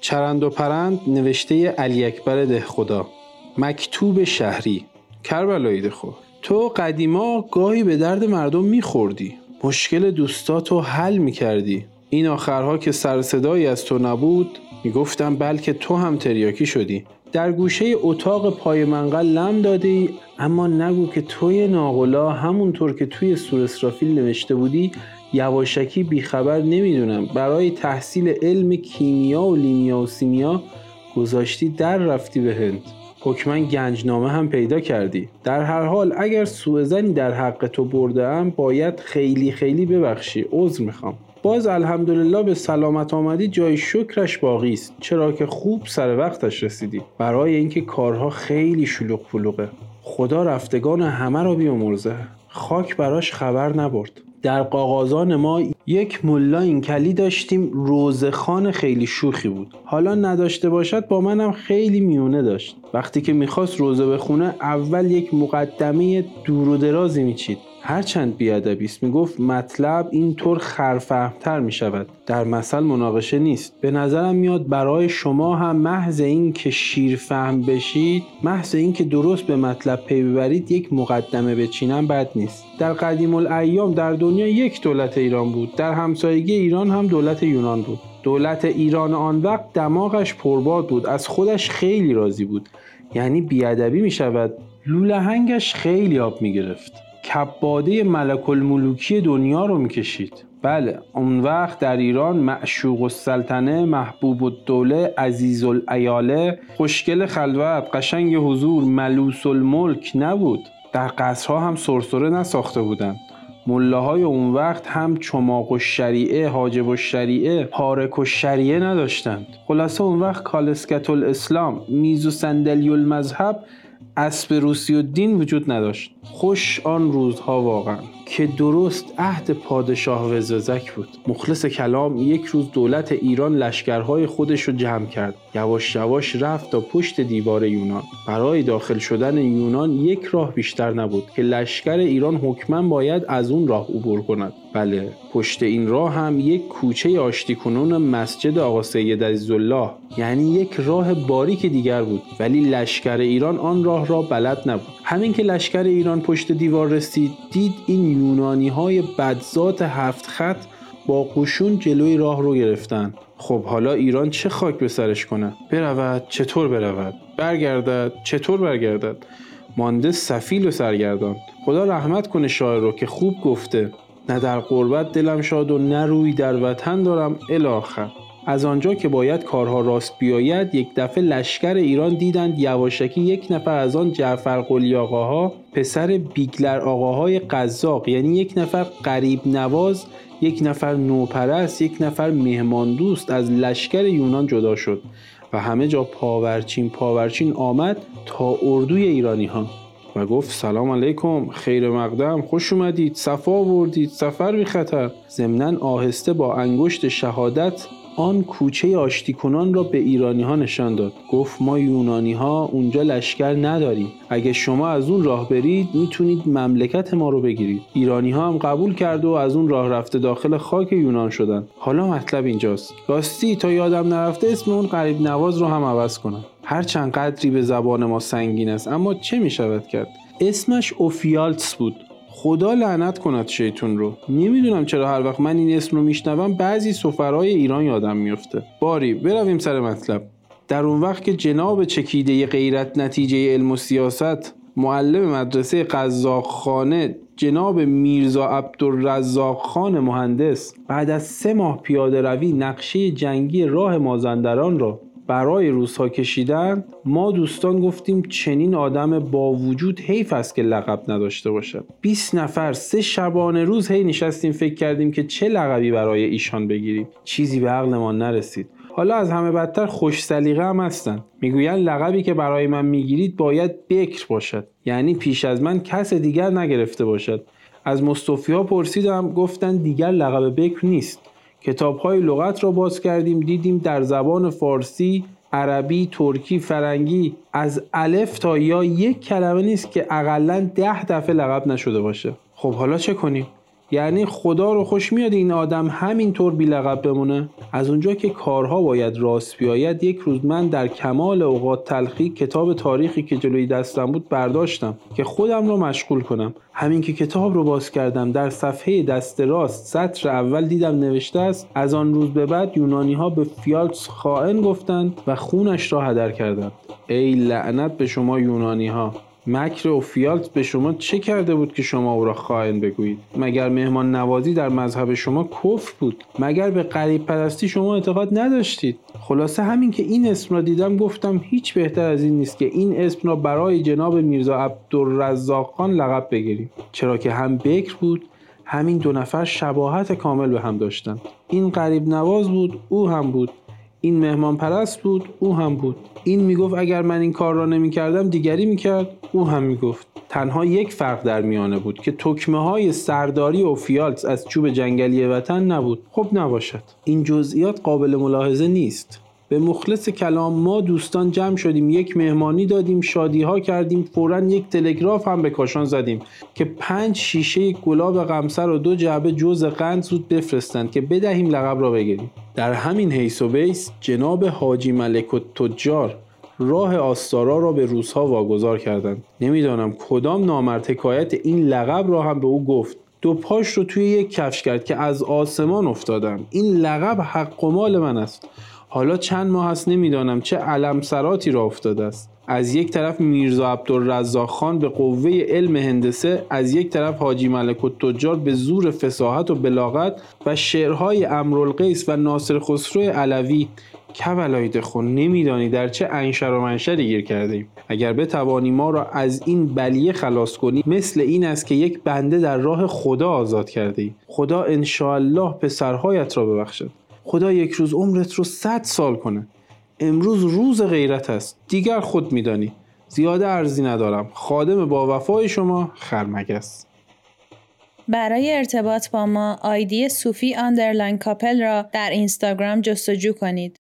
چرند و پرند نوشته علی اکبر ده خدا. مکتوب شهری کربلایی ده خود تو قدیما گاهی به درد مردم میخوردی. مشکل دوستاتو حل می‌کردی. این آخرها که سر صدایی از تو نبود می‌گفتم بلکه تو هم تریاکی شدی. در گوشه اتاق پای منقل لم دادی اما نگو که توی ناغلا همونطور که توی سور اسرافیل نوشته بودی یواشکی بیخبر نمی‌دونم. برای تحصیل علم کیمیا و لیمیا و سیمیا گذاشتی در رفتی به هند. حکما گنجنامه هم پیدا کردی. در هر حال اگر سوء در حق تو برده ام باید خیلی خیلی ببخشی. عذر می‌خوام. باز الحمدلله به سلامت آمدی جای شکرش باقی است. چرا که خوب سر وقتش رسیدی. برای اینکه کارها خیلی شلوغ پلوغه. خدا رفتگان همه را بیامرزه. خاک براش خبر نبرد. در قاقازان ما یک ملا این کلی داشتیم روزخان خیلی شوخی بود. حالا نداشته باشد با منم خیلی میونه داشت. وقتی که می‌خواست روزه بخونه اول یک مقدمه دور و درازی میچید. هرچند بیادبی است می‌گفت مطلب اینطور خرفهمتر می شود در مثل مناقشه نیست. به نظرم میاد برای شما هم محض این که شیر فهم بشید محض این که درست به مطلب پی ببرید یک مقدمه بچینم بد نیست. در قدیم الایام در دنیا یک دولت ایران بود. در همسایگی ایران هم دولت یونان بود. دولت ایران آن وقت دماغش پرباد بود. از خودش خیلی راضی بود. یعنی بیادبی می شود لولهنگش خیلی آب می گرفت کباده ملک الملوکی دنیا رو می‌کشید. بله اون وقت در ایران معشوق السلطنه محبوب الدوله عزیز الایاله خوشگل خلوت قشنگ حضور ملوس الملک نبود. در قصرها هم سرسره نساخته بودند. های اون وقت هم چماق و شریعه حاجب و شریعه پارک و شریعه نداشتند. خلاصه اون وقت کالسکت الاسلام میز و صندلی المذهب اسب روسی و دین وجود نداشت. خوش آن روزها واقعا که درست عهد پادشاه وزوزک بود. مخلص کلام یک روز دولت ایران لشکرهای خودش رو جمع کرد. یواش یواش رفت تا پشت دیوار یونان. برای داخل شدن یونان یک راه بیشتر نبود که لشکر ایران حکما باید از اون راه عبور کند. بله پشت این راه هم یک کوچه آشتی کنون مسجد آقا سید یعنی یک راه باریک دیگر بود. ولی لشکر ایران آن راه را بلد نبود. همین که لشکر ایران پشت دیوار رسید دید این یونانی های بدزات هفت خط با قشون جلوی راه رو گرفتن. خب حالا ایران چه خاک به سرش کنه؟ برود چطور برود؟ برگردد چطور برگردد؟ مانده سفیل و سرگردان. خدا رحمت کنه شاعر رو که خوب گفته. نه در قربت دلم شاد و نه روی در وطن دارم الاخر از آنجا که باید کارها راست بیاید یک دفعه لشکر ایران دیدند یواشکی یک نفر از آن جعفر قلی آقاها پسر بیگلر آقاهای قزاق یعنی یک نفر غریب نواز یک نفر نوپرست یک نفر مهمان دوست از لشکر یونان جدا شد و همه جا پاورچین پاورچین آمد تا اردوی ایرانی ها و گفت سلام علیکم خیر مقدم خوش اومدید صفا آوردید سفر بی خطر. ضمنا آهسته با انگشت شهادت آن کوچه آشتی کنان را به ایرانی ها نشان داد. گفت ما یونانی ها اونجا لشکر نداریم. اگه شما از اون راه برید می‌تونید مملکت ما رو بگیرید. ایرانی ها هم قبول کرد و از اون راه رفته داخل خاک یونان شدن حالا مطلب اینجاست. راستی تا یادم نرفته اسم اون قریب نواز رو هم عوض کنم. هرچند قدری به زبان ما سنگین است اما چه می‌شود کرد؟ اسمش اوفیالتس بود. خدا لعنت کند شیطون رو. نمی‌دونم چرا هر وقت من این اسم رو میشنوم بعضی سفرهای ایران یادم میفته باری برویم سر مطلب. در اون وقت که جناب چکیده غیرت نتیجه علم و سیاست معلم مدرسه قزاق خانه جناب میرزا عبدالرزاق خان مهندس بعد از سه ماه پیاده روی نقشه جنگی راه مازندران را برای روزها کشیدن ما دوستان گفتیم چنین آدم با وجود حیف است که لقب نداشته باشد 20 نفر سه شبانه روز هی نشستیم فکر کردیم که چه لقبی برای ایشان بگیریم. چیزی به عقلمان نرسید. حالا از همه بدتر خوش سلیقه هم هستن. می‌گویند لقبی که برای من می‌گیرید باید بکر باشد. یعنی پیش از من کس دیگر نگرفته باشد. از مصطفی پرسیدم گفتن دیگر لقب بکر نیست. کتاب های لغت را باز کردیم دیدیم در زبان فارسی عربی، ترکی، فرنگی از الف تا یا یک کلمه نیست که اقلا ده دفعه لقب نشده باشه خب حالا چه کنیم؟ یعنی خدا رو خوش میاد این آدم همینطور بی لقب بمونه. از اونجا که کارها باید راست بیاید یک روز من در کمال اوقات تلخی کتاب تاریخی که جلوی دستم بود برداشتم که خودم رو مشغول کنم. همین که کتاب رو باز کردم در صفحه دست راست سطر اول دیدم نوشته است از آن روز به بعد یونانی ها به فیالتس خائن گفتند و خونش را هدر کردند. ای لعنت به شما یونانی ها مکر اوفیالت به شما چه کرده بود که شما او را خائن بگویید؟ مگر مهمان نوازی در مذهب شما کفر بود؟ مگر به قریب پرستی شما اعتقاد نداشتید؟ خلاصه همین که این اسم را دیدم گفتم هیچ بهتر از این نیست که این اسم را برای جناب میرزا عبدالرزاق خان لقب بگیریم. چرا که هم بکر بود همین دو نفر شباهت کامل به هم داشتند. این قریب نواز بود او هم بود. این مهمان پرست بود او هم بود. این می‌گفت اگر من این کار را نمی‌کردم دیگری می‌کرد او هم می‌گفت. تنها یک فرق در میانه بود که تکمه های سرداری و فیالت از چوب جنگلی وطن نبود. خب نباشد. این جزئیات قابل ملاحظه نیست. به مخلص کلام ما دوستان جمع شدیم یک مهمانی دادیم شادی ها کردیم فورا یک تلگراف هم به کاشان زدیم که پنج شیشه گلاب غمسر و دو جعبه جوز قند زود بفرستند که بدهیم لقب را بگیریم. در همین حیث و بیس جناب حاجی ملک و تجار راه آستارا را به روزها واگذار کردند. نمی‌دانم کدام نامرد حکایت این لقب را هم به او گفت. دو پاش رو توی یک کفش کرد که از آسمان افتادم. این لقب حق و مال من است. حالا چند ماه هست نمی‌دانم چه علمسراتی را افتاده است. از یک طرف میرزا عبدالرزاق خان به قوه علم هندسه از یک طرف حاجی ملک تجار به زور فساحت و بلاغت و شعرهای امرالقیس و ناصر خسرو علوی. کولایت خون نمیدانی در چه انشر و منشری گیر کرده اگر بتوانی ما را از این بلیه خلاص کنی مثل این است که یک بنده در راه خدا آزاد کرده ای. خدا انشاءالله پسرهایت را ببخشد. خدا یک روز عمرت رو صد سال کنه. امروز روز غیرت است. دیگر خود میدانی. زیاده عرضی ندارم. خادم با وفای شما خرمگس. برای ارتباط با ما آیدی صوفی underline کاپل را در اینستاگرام جستجو کنید.